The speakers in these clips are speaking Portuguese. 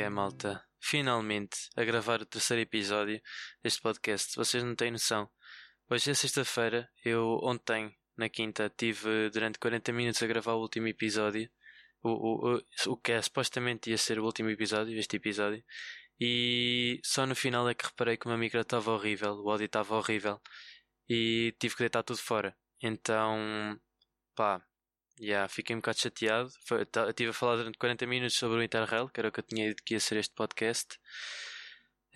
que é, malta? Finalmente, a gravar o terceiro episódio deste podcast. Vocês não têm noção. Hoje é sexta-feira. Eu, ontem, na quinta, tive durante 40 minutos a gravar o último episódio. O, o, o, o que é, supostamente ia ser o último episódio, este episódio. E só no final é que reparei que o meu micro estava horrível, o áudio estava horrível. E tive que deitar tudo fora. Então, pá, Yeah, fiquei um bocado chateado. Foi, estive a falar durante 40 minutos sobre o Interrail, que era o que eu tinha dito que ia ser este podcast.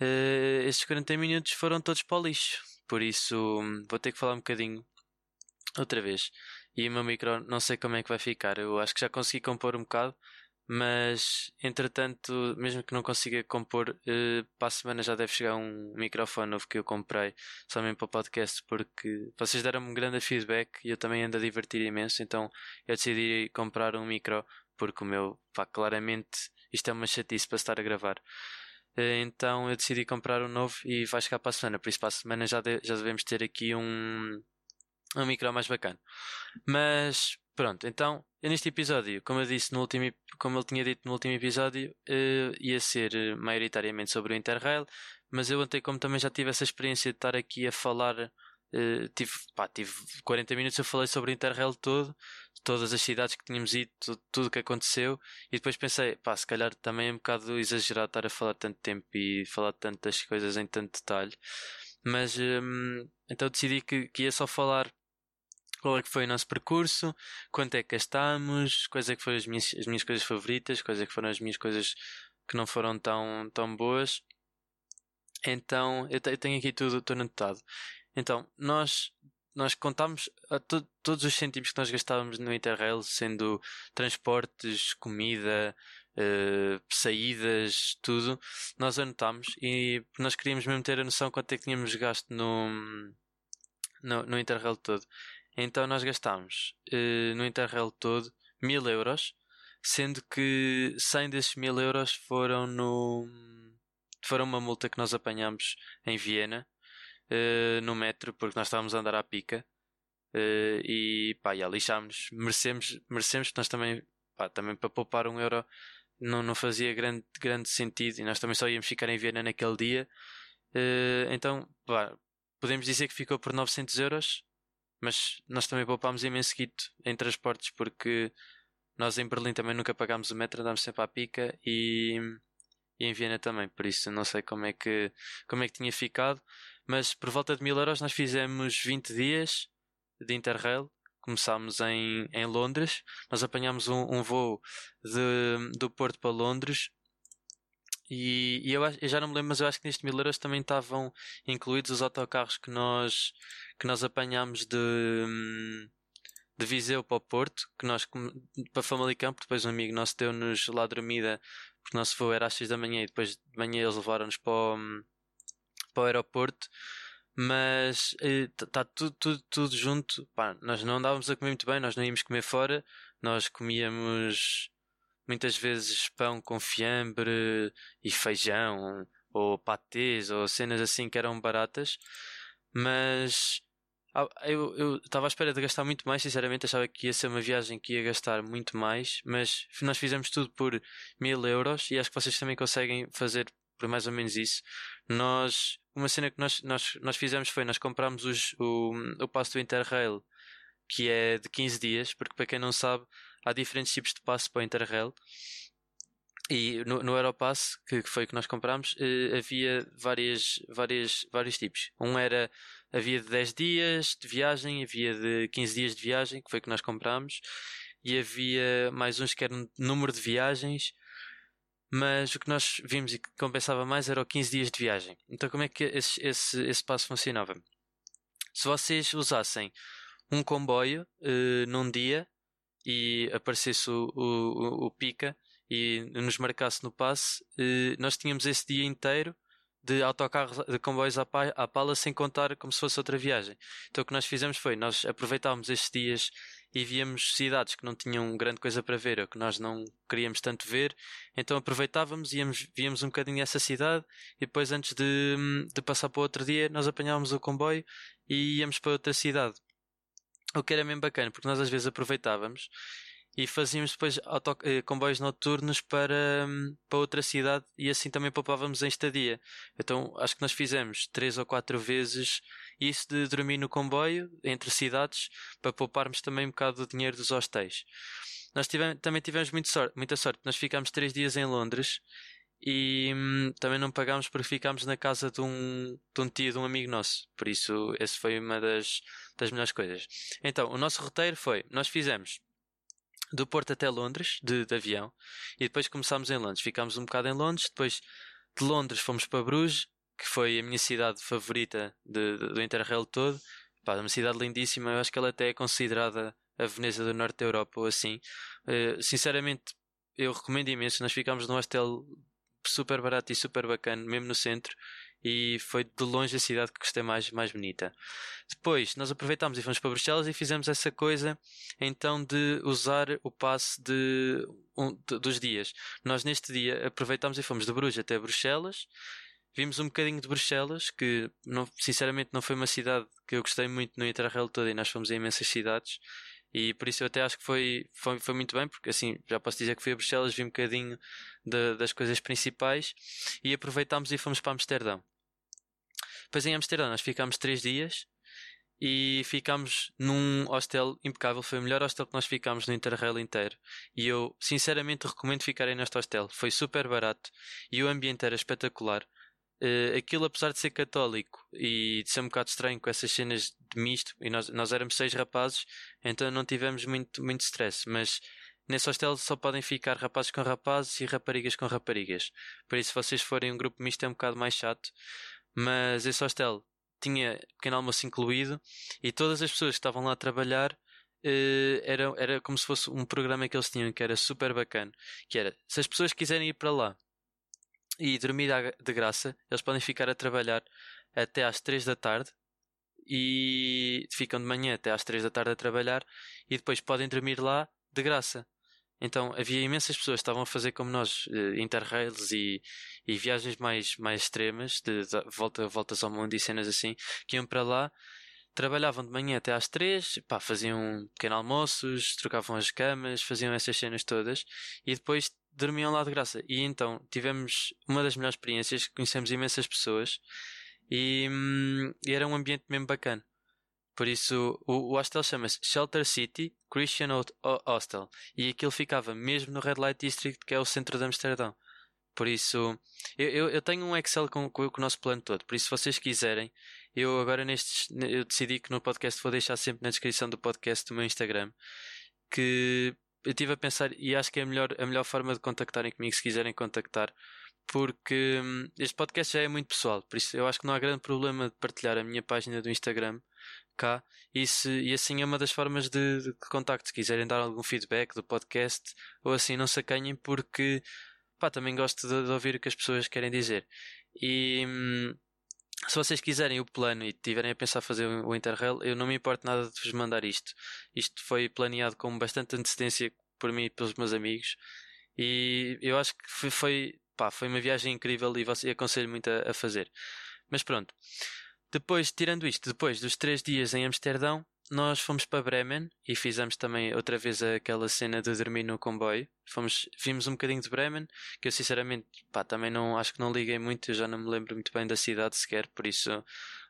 Uh, estes 40 minutos foram todos para o lixo, por isso hum, vou ter que falar um bocadinho outra vez. E o meu micro não sei como é que vai ficar. Eu acho que já consegui compor um bocado, mas entretanto, mesmo que não consiga compor, uh, para a semana já deve chegar um microfone novo que eu comprei só mesmo para o podcast, porque vocês deram-me um grande feedback e eu também ando a divertir imenso, então eu decidi comprar um micro, porque o meu, pá, claramente isto é uma chatice para estar a gravar. Uh, então eu decidi comprar um novo e vai chegar para a semana, por isso para a semana já, de, já devemos ter aqui um, um micro mais bacana. Mas pronto, então neste episódio, como eu disse no último, como ele tinha dito no último episódio, uh, ia ser eh, maioritariamente sobre o Interrail, mas eu ontem, como também já tive essa experiência de estar aqui a falar, uh, tive, pá, tive 40 minutos, eu falei sobre o Interrail todo, todas as cidades que tínhamos ido, tudo o que aconteceu, e depois pensei, pá, se calhar também é um bocado exagerado estar a falar tanto tempo e falar tantas coisas em tanto detalhe, mas um, então decidi que, que ia só falar qual é que foi o nosso percurso, quanto é que gastámos, quais é que foram as minhas, as minhas coisas favoritas, quais é que foram as minhas coisas que não foram tão, tão boas. Então, eu, tenho aqui tudo, tudo anotado. Então, nós, nós contámos to, todos os cêntimos que nós gastávamos no Interrail, sendo transportes, comida, uh, saídas, tudo, nós anotámos e nós queríamos mesmo ter a noção quanto é que tínhamos gasto no, no, no Interrail todo. Então nós gastámos uh, no Interrail todo mil euros, sendo que 100 desses mil euros foram no foram uma multa que nós apanhámos em Viena uh, no metro porque nós estávamos a andar à pica uh, e pá, já lixámos, merecemos, merecemos que nós também, pá, também para poupar um euro não, não fazia grande, grande sentido e nós também só íamos ficar em Viena naquele dia. Uh, então, pá, podemos dizer que ficou por 900 euros mas nós também poupámos imenso guito em transportes porque nós em Berlim também nunca pagámos o metro, andámos sempre à pica e, e em Viena também, por isso não sei como é que como é que tinha ficado, mas por volta de mil euros nós fizemos 20 dias de Interrail, começámos em, em Londres, nós apanhámos um, um voo de, do Porto para Londres e, e eu, eu, já não me lembro, mas eu acho que neste mil euros também estavam incluídos os autocarros que nós, que nós apanhámos de, de Viseu para o Porto, que nós para Famalicão, depois um amigo nosso deu-nos lá dormida, porque o nosso voo era às 6 da manhã e depois de manhã eles levaram-nos para o, para o aeroporto. Mas está eh, tudo, tudo, tudo junto. Pá, nós não andávamos a comer muito bem, nós não íamos comer fora, nós comíamos muitas vezes pão com fiambre e feijão, ou patês, ou cenas assim que eram baratas, mas eu estava à espera de gastar muito mais, sinceramente achava que ia ser uma viagem que ia gastar muito mais, mas nós fizemos tudo por mil euros e acho que vocês também conseguem fazer por mais ou menos isso. Nós, uma cena que nós, nós, nós fizemos foi, nós comprámos os, o, o passo do Interrail, que é de 15 dias, porque para quem não sabe, há diferentes tipos de passe para o Interrail. E no, no Europass, que, que foi que nós comprámos, eh, havia várias, várias, vários tipos. Um era, havia de 10 dias de viagem, havia de 15 dias de viagem, que foi que nós comprámos, e havia mais uns que eram número de viagens, mas o que nós vimos e que compensava mais era o 15 dias de viagem. Então como é que esse, esse, esse passo funcionava? Se vocês usassem um comboio uh, num dia, e aparecesse o, o, o Pica e nos marcasse no passe, eh, nós tínhamos esse dia inteiro de autocarros, de comboios à, à pala sem contar como se fosse outra viagem. Então o que nós fizemos foi, nós aproveitávamos estes dias e víamos cidades que não tinham grande coisa para ver, ou que nós não queríamos tanto ver, então aproveitávamos, íamos, víamos um bocadinho essa cidade e depois antes de, de passar para outro dia nós apanhávamos o comboio e íamos para outra cidade. O que era mesmo bacana, porque nós às vezes aproveitávamos e fazíamos depois auto, eh, comboios noturnos para, hum, para outra cidade e assim também poupávamos em estadia. Então acho que nós fizemos três ou quatro vezes isso de dormir no comboio entre cidades para pouparmos também um bocado do dinheiro dos hostéis. Nós tivemos, também tivemos sorte, muita sorte. Nós ficámos três dias em Londres e hum, também não pagámos porque ficámos na casa de um, de um tio de um amigo nosso. Por isso, esse foi uma das, das melhores coisas. Então, o nosso roteiro foi: nós fizemos do Porto até Londres, de, de avião, e depois começámos em Londres. Ficámos um bocado em Londres, depois de Londres fomos para Bruges, que foi a minha cidade favorita de, de, do Interrail todo. Pá, uma cidade lindíssima, eu acho que ela até é considerada a Veneza do Norte da Europa ou assim. Uh, sinceramente, eu recomendo imenso. Nós ficámos num hostel super barato e super bacana, mesmo no centro. E foi de longe a cidade que gostei mais, mais bonita. Depois, nós aproveitámos e fomos para Bruxelas e fizemos essa coisa então de usar o passe de, um, de, dos dias. Nós neste dia aproveitámos e fomos de Bruges até Bruxelas. Vimos um bocadinho de Bruxelas, que não, sinceramente não foi uma cidade que eu gostei muito no Interrail todo e nós fomos a imensas cidades. E por isso eu até acho que foi, foi, foi muito bem, porque assim já posso dizer que fui a Bruxelas, vi um bocadinho de, das coisas principais e aproveitámos e fomos para Amsterdão. Depois em Amsterdão nós ficámos três dias e ficámos num hostel impecável. Foi o melhor hostel que nós ficámos no Interrail inteiro. E eu sinceramente recomendo ficarem neste hostel. Foi super barato e o ambiente era espetacular. Uh, aquilo, apesar de ser católico e de ser um bocado estranho com essas cenas de misto, e nós, nós éramos seis rapazes, então não tivemos muito, muito stress. Mas nesse hostel só podem ficar rapazes com rapazes e raparigas com raparigas. Por isso, se vocês forem um grupo misto, é um bocado mais chato. Mas esse hostel tinha pequeno almoço incluído e todas as pessoas que estavam lá a trabalhar uh, era, era como se fosse um programa que eles tinham que era super bacana. Que era, se as pessoas quiserem ir para lá e dormir de graça, eles podem ficar a trabalhar até às 3 da tarde e ficam de manhã até às 3 da tarde a trabalhar e depois podem dormir lá de graça. Então havia imensas pessoas que estavam a fazer como nós, uh, interrails e, e viagens mais, mais extremas, de, de, volta, voltas ao mundo e cenas assim, que iam para lá, trabalhavam de manhã até às três, pá, faziam pequenos almoços, trocavam as camas, faziam essas cenas todas e depois dormiam lá de graça. E então tivemos uma das melhores experiências, conhecemos imensas pessoas e, hum, e era um ambiente mesmo bacana. Por isso, o, o hostel chama-se Shelter City Christian Hostel e aquilo ficava mesmo no Red Light District, que é o centro de Amsterdão. Por isso, eu, eu, eu tenho um Excel com, com, o nosso plano todo. Por isso, se vocês quiserem, eu agora nestes, eu decidi que no podcast vou deixar sempre na descrição do podcast o meu Instagram, que eu estive a pensar e acho que é a melhor, a melhor forma de contactarem comigo se quiserem contactar, porque hum, este podcast já é muito pessoal, por isso eu acho que não há grande problema de partilhar a minha página do Instagram cá e, se, e assim é uma das formas de, de contacto. Se quiserem dar algum feedback do podcast ou assim, não se acanhem porque pá, também gosto de, de, ouvir o que as pessoas querem dizer. E hum, se vocês quiserem o plano e tiverem a pensar fazer o Interrail, eu não me importo nada de vos mandar isto. Isto foi planeado com bastante antecedência por mim e pelos meus amigos. E eu acho que foi, foi, pá, foi uma viagem incrível e, você, aconselho muito a, a fazer. Mas pronto. Depois, tirando isto, depois dos três dias em Amsterdão, nós fomos para Bremen e fizemos também outra vez aquela cena de dormir no comboio. Fomos, vimos um bocadinho de Bremen, que eu sinceramente pá, também não acho que não liguei muito, eu já não me lembro muito bem da cidade sequer, por isso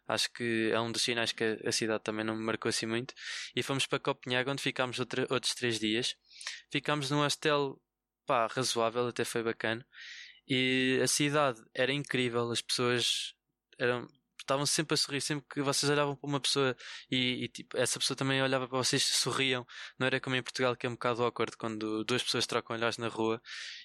acho que é um dos sinais que a cidade também não me marcou assim muito. E fomos para Copenhague, onde ficámos outra, outros três dias. Ficámos num hostel pá, razoável, até foi bacana. E a cidade era incrível, as pessoas eram estavam sempre a sorrir, sempre que vocês olhavam para uma pessoa e, e tipo, essa pessoa também olhava para vocês sorriam. Não era como em Portugal que é um bocado awkward quando duas pessoas trocam olhares na rua.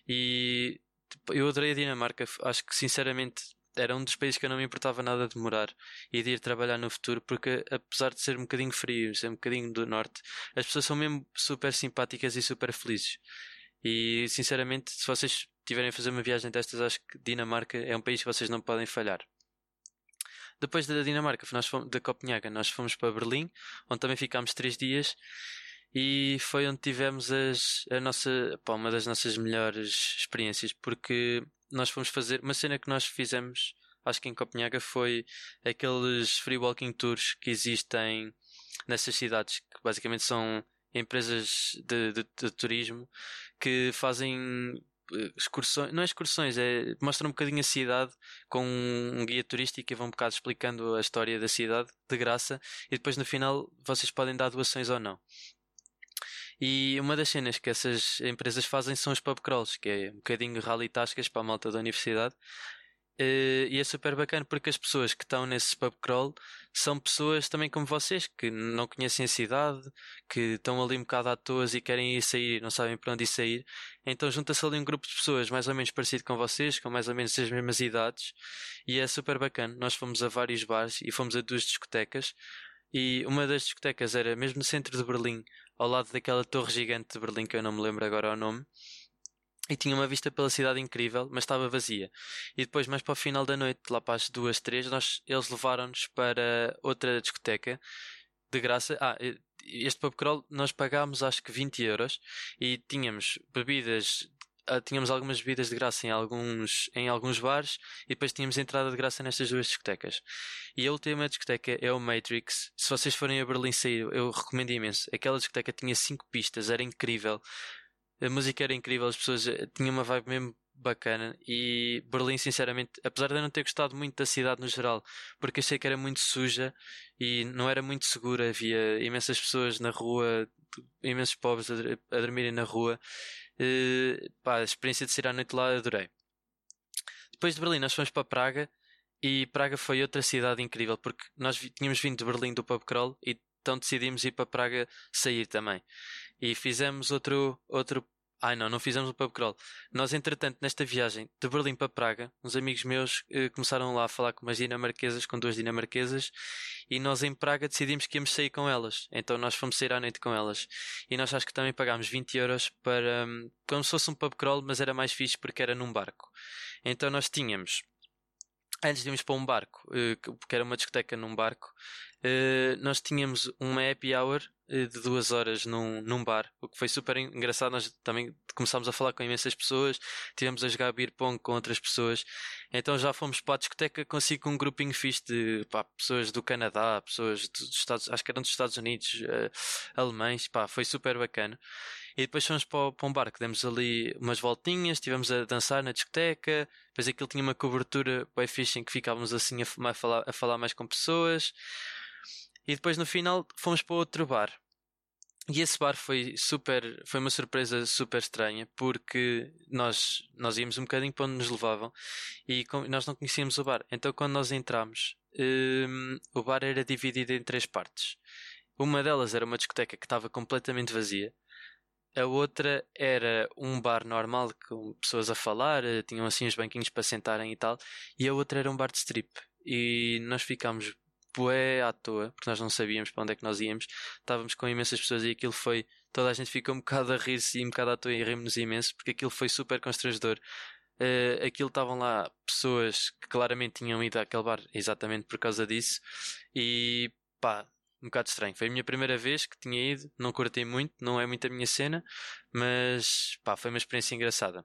E tipo, eu adorei a Dinamarca, acho que sinceramente era um dos países que eu não me importava nada de morar e de ir trabalhar no futuro, porque apesar de ser um bocadinho frio, ser um bocadinho do norte, as pessoas são mesmo super simpáticas e super felizes. E sinceramente, se vocês tiverem a fazer uma viagem destas, acho que Dinamarca é um país que vocês não podem falhar. Depois da Dinamarca, nós fomos, da Copenhaga, nós fomos para Berlim, onde também ficámos três dias e foi onde tivemos as, a nossa, pá, uma das nossas melhores experiências, porque nós fomos fazer uma cena que nós fizemos, acho que em Copenhaga, foi aqueles free walking tours que existem nessas cidades, que basicamente são empresas de, de, de turismo que fazem excursões, não é excursões, é mostram um bocadinho a cidade com um guia turístico e vão um bocado explicando a história da cidade de graça e depois no final vocês podem dar doações ou não. E uma das cenas que essas empresas fazem são os pub crawls, que é um bocadinho rally tascas para a malta da universidade, Uh, e é super bacana porque as pessoas que estão nesse pub crawl são pessoas também como vocês, que não conhecem a cidade, que estão ali um bocado à toa e querem ir sair, não sabem para onde ir sair. Então junta-se ali um grupo de pessoas mais ou menos parecido com vocês, com mais ou menos as mesmas idades, e é super bacana. Nós fomos a vários bares e fomos a duas discotecas. E uma das discotecas era mesmo no centro de Berlim, ao lado daquela torre gigante de Berlim que eu não me lembro agora o nome e tinha uma vista pela cidade incrível, mas estava vazia. E depois, mais para o final da noite, lá para as duas, três, nós, eles levaram-nos para outra discoteca de graça. Ah, este pub crawl nós pagámos acho que 20 euros e tínhamos bebidas ah, tínhamos algumas bebidas de graça em alguns, em alguns bares e depois tínhamos entrada de graça nestas duas discotecas. E a última discoteca é o Matrix. Se vocês forem a Berlim sair, eu recomendo imenso. Aquela discoteca tinha 5 pistas, era incrível a música era incrível, as pessoas eh, tinham uma vibe mesmo bacana e Berlim sinceramente, apesar de eu não ter gostado muito da cidade no geral, porque achei que era muito suja e não era muito segura, havia imensas pessoas na rua, imensos pobres a, a dormirem na rua. Uh, pá, a experiência de sair à noite lá adorei. Depois de Berlim nós fomos para Praga e Praga foi outra cidade incrível porque nós tínhamos vindo de Berlim do pub crawl e então decidimos ir para Praga sair também. E fizemos outro, outro Ai não, não fizemos o pub crawl. Nós, entretanto, nesta viagem de Berlim para Praga, uns amigos meus eh, começaram lá a falar com umas dinamarquesas, com duas dinamarquesas, e nós em Praga decidimos que íamos sair com elas. Então nós fomos sair à noite com elas. E nós acho que também pagámos 20 euros para. Um, como se fosse um pub crawl, mas era mais fixe porque era num barco. Então nós tínhamos. Antes de irmos para um barco, eh, porque era uma discoteca num barco, eh, nós tínhamos uma happy hour eh, de duas horas num, num bar, o que foi super engraçado. Nós também começámos a falar com imensas pessoas, tivemos a jogar beer pong com outras pessoas, então já fomos para a discoteca consigo com um grupinho fixe de pá, pessoas do Canadá, pessoas dos Estados, acho que eram dos Estados Unidos, uh, alemães, pá, foi super bacana. E depois fomos para, para um bar que demos ali umas voltinhas, estivemos a dançar na discoteca, depois aquilo tinha uma cobertura bem fixe em que ficávamos assim a, a, falar, a falar mais com pessoas. E depois no final fomos para outro bar. E esse bar foi super, foi uma surpresa super estranha porque nós, nós íamos um bocadinho para onde nos levavam e nós não conhecíamos o bar. Então quando nós entramos, um, o bar era dividido em três partes. Uma delas era uma discoteca que estava completamente vazia. A outra era um bar normal com pessoas a falar, tinham assim os banquinhos para sentarem e tal. E a outra era um bar de strip. E nós ficámos bué à toa, porque nós não sabíamos para onde é que nós íamos. Estávamos com imensas pessoas e aquilo foi. Toda a gente ficou um bocado a rir-se e um bocado à toa e rimos imenso, porque aquilo foi super constrangedor. Uh, aquilo estavam lá pessoas que claramente tinham ido àquele bar exatamente por causa disso. E pá, um bocado estranho. Foi a minha primeira vez que tinha ido, não curti muito, não é muito a minha cena, mas pá, foi uma experiência engraçada.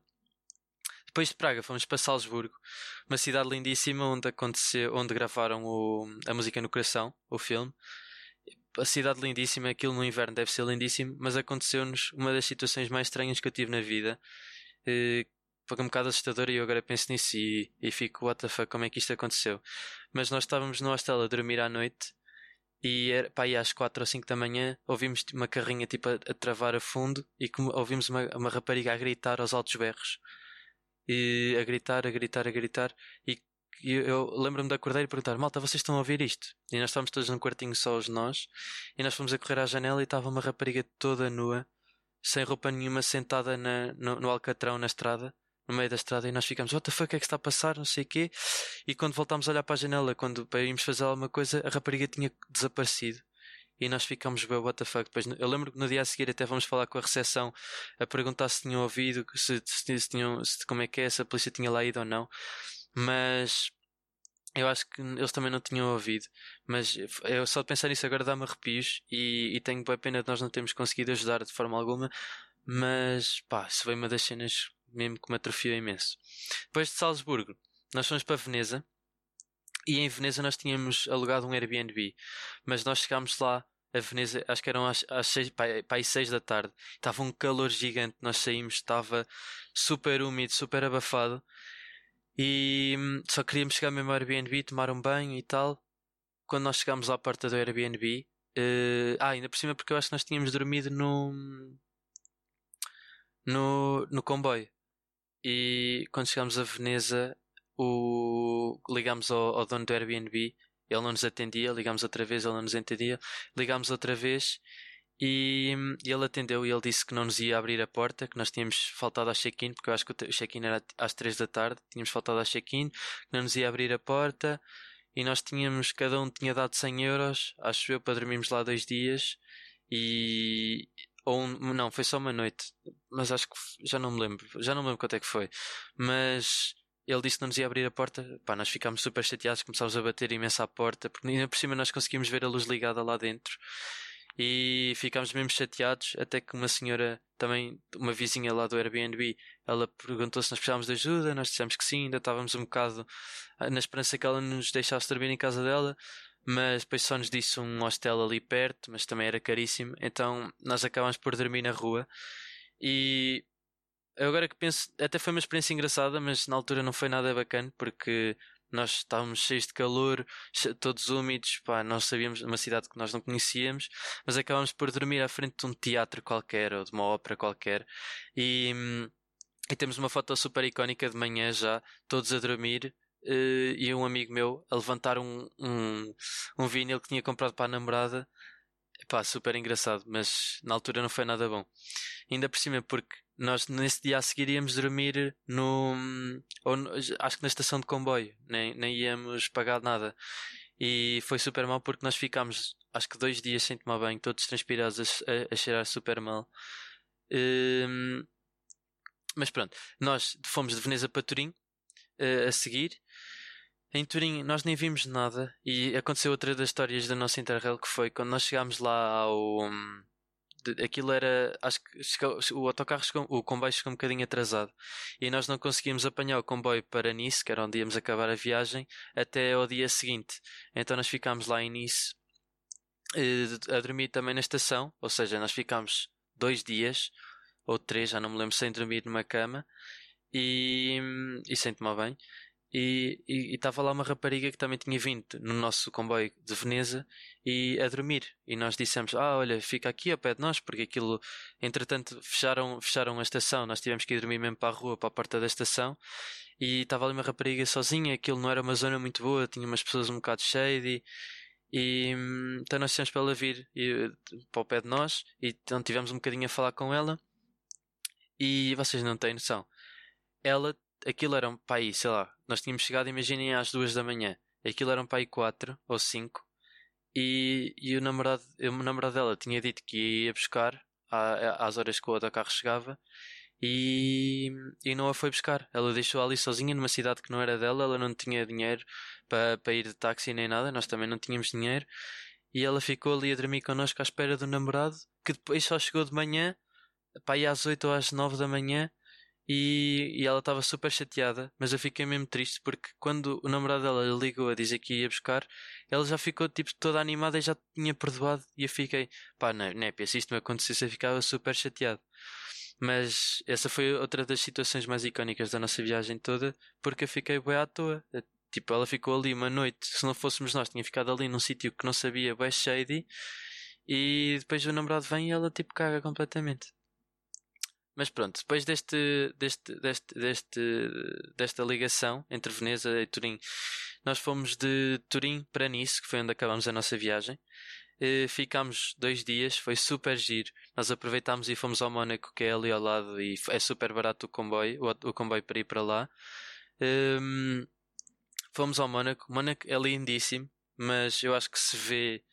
Depois de Praga fomos para Salzburgo, uma cidade lindíssima onde aconteceu, onde gravaram o, a música no coração, o filme. A cidade lindíssima, aquilo no inverno deve ser lindíssimo, mas aconteceu-nos uma das situações mais estranhas que eu tive na vida. Eh, foi um bocado assustador e eu agora penso nisso e, e fico, what the fuck, como é que isto aconteceu? Mas nós estávamos no hostel a dormir à noite e era, pá, e às 4 ou 5 da manhã ouvimos uma carrinha tipo a, a travar a fundo e ouvimos uma, uma rapariga a gritar aos altos berros e a gritar, a gritar, a gritar. E, eu lembro-me de acordar e perguntar: Malta, vocês estão a ouvir isto? E nós estávamos todos num quartinho só os nós. E nós fomos a correr à janela e estava uma rapariga toda nua, sem roupa nenhuma, sentada na, no, no alcatrão na estrada. No meio da estrada, e nós ficamos, what the fuck, é que está a passar? Não sei o quê. E quando voltámos a olhar para a janela, quando irmos fazer alguma coisa, a rapariga tinha desaparecido e nós ficamos bem, what the fuck. Depois, eu lembro que no dia a seguir até vamos falar com a recepção a perguntar se tinham ouvido, se, se, se tinham, se, como é que é, se a polícia tinha lá ido ou não. Mas eu acho que eles também não tinham ouvido. Mas eu só de pensar nisso agora dá-me arrepios e, e tenho boa pena de nós não termos conseguido ajudar de forma alguma. Mas pá, isso foi uma das cenas mesmo que me atrofiou imenso. Depois de Salzburgo, nós fomos para Veneza e em Veneza nós tínhamos alugado um Airbnb, mas nós chegámos lá a Veneza, acho que eram às, às seis, para, para às seis da tarde. Estava um calor gigante, nós saímos, estava super úmido, super abafado. E hum, só queríamos chegar mesmo ao Airbnb, tomar um banho e tal. Quando nós chegámos à porta do Airbnb, uh, ah, ainda por cima porque eu acho que nós tínhamos dormido no, no, no comboio. E quando chegámos a Veneza, o, ligámos ao, ao dono do Airbnb, ele não nos atendia, ligámos outra vez, ele não nos atendia, ligámos outra vez e, e ele atendeu e ele disse que não nos ia abrir a porta, que nós tínhamos faltado ao check-in, porque eu acho que o check-in era às 3 da tarde, tínhamos faltado ao check-in, que não nos ia abrir a porta e nós tínhamos, cada um tinha dado 100 euros, acho eu, para dormirmos lá dois dias e ou um, não, foi só uma noite, mas acho que já não me lembro, já não me lembro quanto é que foi, mas ele disse não nos ia abrir a porta, pá, nós ficámos super chateados, começámos a bater imenso à porta, porque ainda por cima nós conseguimos ver a luz ligada lá dentro. E ficámos mesmo chateados até que uma senhora também uma vizinha lá do Airbnb ela perguntou se nós precisávamos de ajuda nós dissemos que sim ainda estávamos um bocado ah, na esperança que ela nos deixasse dormir em casa dela mas depois só nos disse um hostel ali perto mas também era caríssimo. Então nós acabámos por dormir na rua e agora que penso até foi uma experiência engraçada mas na altura não foi nada bacana porque nós estávamos cheios de calor, todos úmidos, pá, nós sabíamos uma cidade que nós não conhecíamos, mas acabámos por dormir à frente de um teatro qualquer ou de uma ópera qualquer e, e temos uma foto super icónica de manhã já, todos a dormir. Uh, e um amigo meu a levantar um, um, um vinil que tinha comprado para a namorada Epá, super engraçado, mas na altura não foi nada bom. Ainda por cima, porque nós nesse dia a seguir íamos dormir no. Ou, acho que na estação de comboio, nem, nem íamos pagar nada. E foi super mal porque nós ficámos, acho que dois dias sem tomar banho, todos transpirados, a, a cheirar super mal. Um, mas pronto, nós fomos de Veneza para Turim uh, a seguir. Em Turim nós nem vimos nada e aconteceu outra das histórias da nossa Interrail que foi quando nós chegámos lá ao. Um, aquilo era. Acho que chegou, o autocarro chegou, o comboio chegou um bocadinho atrasado e nós não conseguimos apanhar o comboio para Nice, que era onde íamos acabar a viagem, até ao dia seguinte. Então nós ficámos lá em Nice eh, a dormir também na estação, ou seja, nós ficámos dois dias ou três, já não me lembro, sem dormir numa cama e, e sem tomar banho. E estava lá uma rapariga que também tinha vindo no nosso comboio de Veneza e a dormir. E nós dissemos: Ah, olha, fica aqui ao pé de nós, porque aquilo, entretanto, fecharam, fecharam a estação. Nós tivemos que ir dormir mesmo para a rua, para a porta da estação. E estava ali uma rapariga sozinha. Aquilo não era uma zona muito boa, tinha umas pessoas um bocado shady. E então nós dissemos para ela vir e, para o pé de nós. E então tivemos um bocadinho a falar com ela. E vocês não têm noção. Ela aquilo eram para aí, sei lá, nós tínhamos chegado, imaginem, às duas da manhã. Aquilo eram para aí quatro ou cinco. E, e o, namorado, o namorado dela tinha dito que ia buscar à, às horas que o autocarro chegava e, e não a foi buscar. Ela deixou ali sozinha numa cidade que não era dela, ela não tinha dinheiro para, para ir de táxi nem nada, nós também não tínhamos dinheiro. E ela ficou ali a dormir connosco à espera do namorado, que depois só chegou de manhã, para ir às oito ou às nove da manhã, e, e ela estava super chateada, mas eu fiquei mesmo triste porque quando o namorado dela ligou a dizer que ia buscar, ela já ficou tipo toda animada e já tinha perdoado. E eu fiquei, pá, não, népia, se isto me acontecesse, eu ficava super chateado. Mas essa foi outra das situações mais icónicas da nossa viagem toda, porque eu fiquei bem à toa. Tipo, ela ficou ali uma noite, se não fôssemos nós, tinha ficado ali num sítio que não sabia, bem shady, e depois o namorado vem e ela tipo caga completamente. Mas pronto, depois deste, deste, deste, deste, desta ligação entre Veneza e Turim, nós fomos de Turim para Nice, que foi onde acabamos a nossa viagem. E ficámos dois dias, foi super giro. Nós aproveitámos e fomos ao Mónaco, que é ali ao lado, e é super barato o comboio, o, o comboio para ir para lá. Um, fomos ao Mónaco. Mónaco é lindíssimo, mas eu acho que se vê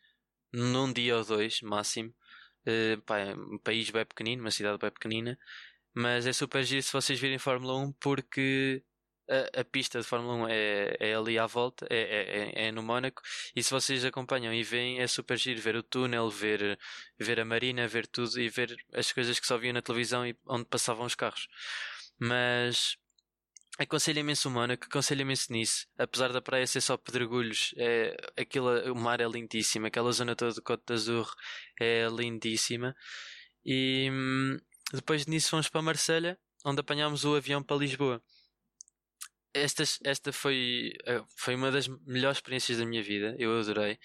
num dia ou dois, máximo. Uh, pá, é um país bem pequenino, uma cidade bem pequenina, mas é super giro se vocês virem Fórmula 1 porque a, a pista de Fórmula 1 é, é ali à volta, é, é, é, é no Mónaco, e se vocês acompanham e veem, é super giro ver o túnel, ver, ver a marina, ver tudo e ver as coisas que só via na televisão e onde passavam os carros. Mas aconselho imenso o Mónaco, aconselho imenso nisso. Apesar da praia ser só pedregulhos, é, aquilo, o mar é lindíssimo, aquela zona toda do Cote d'Azur é lindíssima. E hum, depois disso fomos para Marselha, onde apanhámos o avião para Lisboa. Esta, esta foi, eh, foi uma das melhores experiências da minha vida, eu adorei.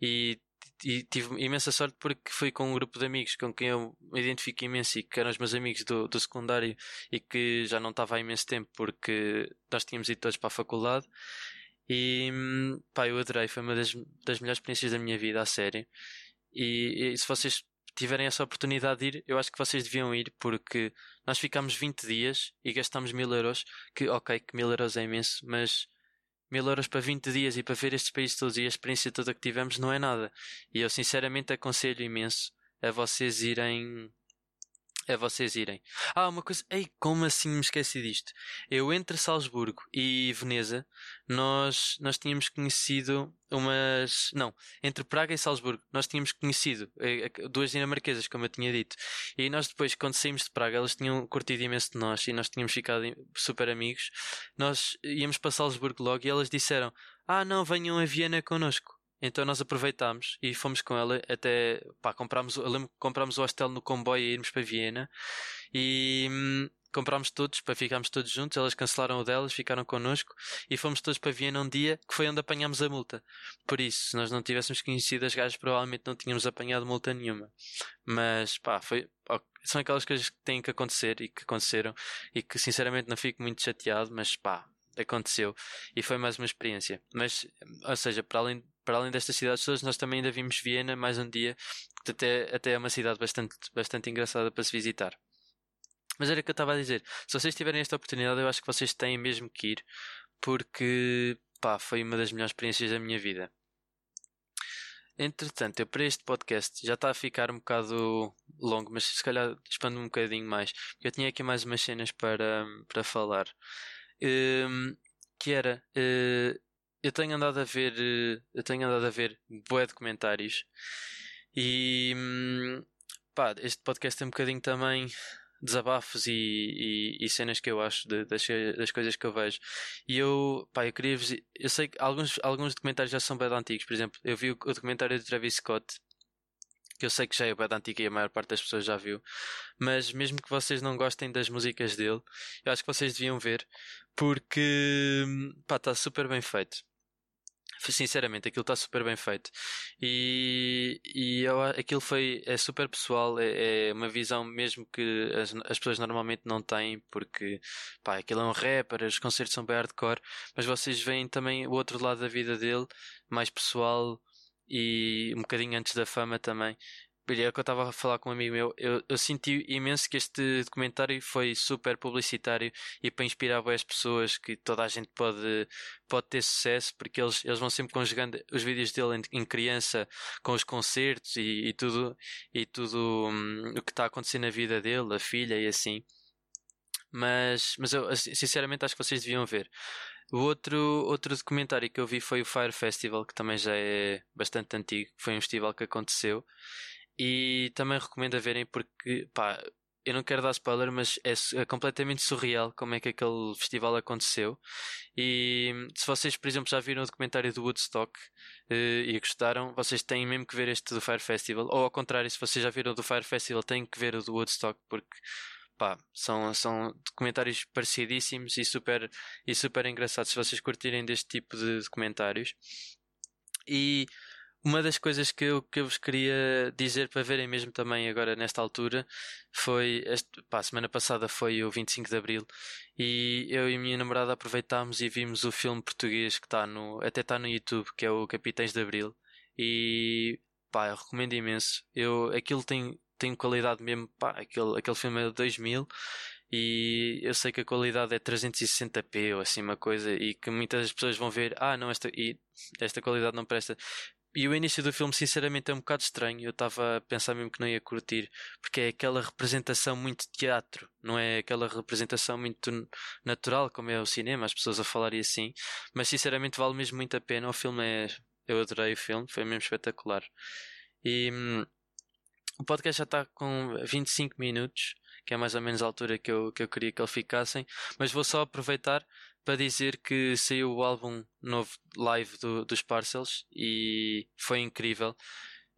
E e tive imensa sorte porque fui com um grupo de amigos com quem eu me identifico imenso e que eram os meus amigos do, do secundário e que já não estava há imenso tempo porque nós tínhamos ido todos para a faculdade e pá, eu adorei, foi uma das, das melhores experiências da minha vida, a sério. E, e, se vocês tiverem essa oportunidade de ir, eu acho que vocês deviam ir porque nós ficámos 20 dias e gastámos mil euros, que ok, que mil euros é imenso, mas mil euros para 20 dias e para ver estes países todos e a experiência toda que tivemos não é nada. E eu sinceramente aconselho imenso a vocês irem a vocês irem. Ah, uma coisa. Ei, como assim me esqueci disto? Eu entre Salzburgo e Veneza, nós, nós tínhamos conhecido umas. Não, entre Praga e Salzburgo, nós tínhamos conhecido eh, duas dinamarquesas, como eu tinha dito. E nós depois, quando saímos de Praga, elas tinham curtido imenso de nós e nós tínhamos ficado super amigos. Nós íamos para Salzburgo logo e elas disseram: Ah, não, venham a Viena connosco. Então nós aproveitámos e fomos com ela até, pá, comprámos, eu lembro que comprámos o hostel no comboio e irmos para Viena e hum, comprámos todos para ficarmos todos juntos, elas cancelaram o delas, ficaram connosco e fomos todos para Viena um dia que foi onde apanhámos a multa. Por isso, se nós não tivéssemos conhecido as gajas, provavelmente não tínhamos apanhado multa nenhuma. Mas pá, foi, são aquelas coisas que têm que acontecer e que aconteceram e que sinceramente não fico muito chateado, mas pá, aconteceu e foi mais uma experiência. Mas, ou seja, para além para além destas cidades todas, nós também ainda vimos Viena mais um dia, que até, até é uma cidade bastante, bastante engraçada para se visitar. Mas era o que eu estava a dizer. Se vocês tiverem esta oportunidade, eu acho que vocês têm mesmo que ir, porque pá, foi uma das melhores experiências da minha vida. Entretanto, eu para este podcast já está a ficar um bocado longo, mas se calhar expando um bocadinho mais. Eu tinha aqui mais umas cenas para, para falar. Um, que era. Uh, eu tenho andado a ver, eh, eu tenho andado a ver bué documentários e hum, pá, este podcast é um bocadinho também desabafos e, e, e cenas que eu acho de, das, das coisas que eu vejo. E eu, pá, eu queria vos, eu sei que alguns, alguns documentários já são bem antigos, por exemplo, eu vi o, o documentário de Travis Scott que eu sei que já é bem antigo e a maior parte das pessoas já viu, mas mesmo que vocês não gostem das músicas dele, eu acho que vocês deviam ver, porque hum, pá, está super bem feito sinceramente, aquilo está super bem feito. E, e eu, aquilo foi, é super pessoal, é, é, uma visão mesmo que as, as pessoas normalmente não têm, porque pá, aquilo é um rapper, os concertos são bem hardcore, mas vocês veem também o outro lado da vida dele, mais pessoal e um bocadinho antes da fama também. É o que eu estava a falar com um amigo meu. Eu, eu senti imenso que este documentário foi super publicitário e para inspirar boas pessoas que toda a gente pode, pode ter sucesso, porque eles, eles vão sempre conjugando os vídeos dele em, em criança com os concertos e, e tudo, e tudo hum, o que está acontecendo na vida dele, a filha e assim. Mas, mas eu sinceramente acho que vocês deviam ver. O outro, outro documentário que eu vi foi o Fire Festival, que também já é bastante antigo. Foi um festival que aconteceu e também recomendo a verem porque, pá, eu não quero dar spoiler, mas é, é, completamente surreal como é que aquele festival aconteceu. E se vocês, por exemplo, já viram o documentário do Woodstock uh, e gostaram, vocês têm mesmo que ver este do Fire Festival. Ou ao contrário, se vocês já viram o do Fire Festival, têm que ver o do Woodstock porque pá, são, são documentários parecidíssimos e super, e super engraçados se vocês curtirem deste tipo de documentários. E uma das coisas que eu, que eu vos queria dizer para verem mesmo também agora nesta altura foi, este, pá, a semana passada foi o 25 de Abril e eu e a minha namorada aproveitámos e vimos o filme português que está no, até está no YouTube, que é o Capitães de Abril e pá, eu recomendo imenso. Eu, aquilo tem, tem qualidade mesmo, pá, aquele, aquele filme é de 2000 e eu sei que a qualidade é 360p ou assim uma coisa e que muitas pessoas vão ver, ah não, esta, e esta qualidade não presta. E o início do filme, sinceramente, é um bocado estranho. Eu estava a pensar mesmo que não ia curtir, porque é aquela representação muito teatro, não é aquela representação muito natural como é o cinema, as pessoas a falarem assim. Mas sinceramente, vale mesmo muito a pena. O filme é. Eu adorei o filme, foi mesmo espetacular. E hum, o podcast já está com 25 minutos, que é mais ou menos a altura que eu, que eu queria que eles ficassem. Mas vou só aproveitar para dizer que saiu o álbum novo live do, dos Parcels e foi incrível.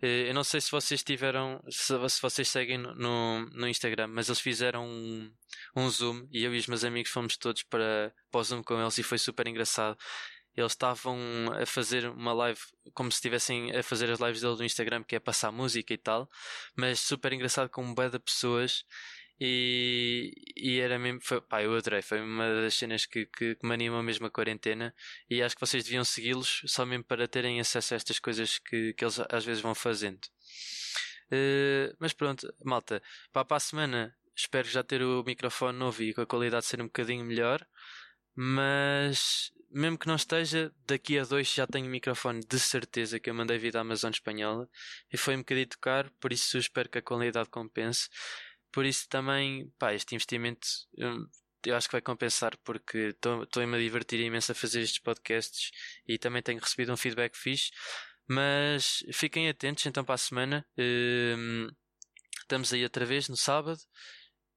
Eh, eu não sei se vocês tiveram, se, vocês seguem no, no Instagram, mas eles fizeram um, um Zoom e eu e os meus amigos fomos todos para, para o Zoom com eles e foi super engraçado. Eles estavam a fazer uma live como se estivessem a fazer as lives dele no Instagram, que é passar música e tal, mas super engraçado com um de pessoas e, e era mesmo, foi, pá, eu adorei, foi uma das cenas que, que, que me animam mesmo a quarentena. E acho que vocês deviam segui-los só mesmo para terem acesso a estas coisas que, que eles às vezes vão fazendo. Uh, mas pronto, malta, para, para a semana espero já ter o microfone novo e com a qualidade ser um bocadinho melhor, mas mesmo que não esteja, daqui a dois já tenho o microfone de certeza que eu mandei vir da Amazon espanhola. E foi um bocadinho caro, por isso espero que a qualidade compense. Por isso também, pá, este investimento eu, acho que vai compensar porque estou-me a divertir imenso a fazer estes podcasts e também tenho recebido um feedback fixe. Mas fiquem atentos então para a semana. Um, estamos aí outra vez no sábado.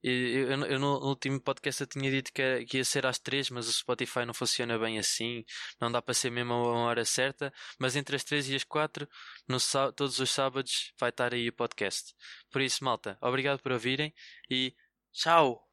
Eu, eu, eu, no último podcast eu tinha dito que, que, ia ser às três, mas o Spotify não funciona bem assim, não dá para ser mesmo a uma hora certa, mas entre as três e as quatro, no, todos os sábados, vai estar aí o podcast. Por isso, malta, obrigado por ouvirem e tchau!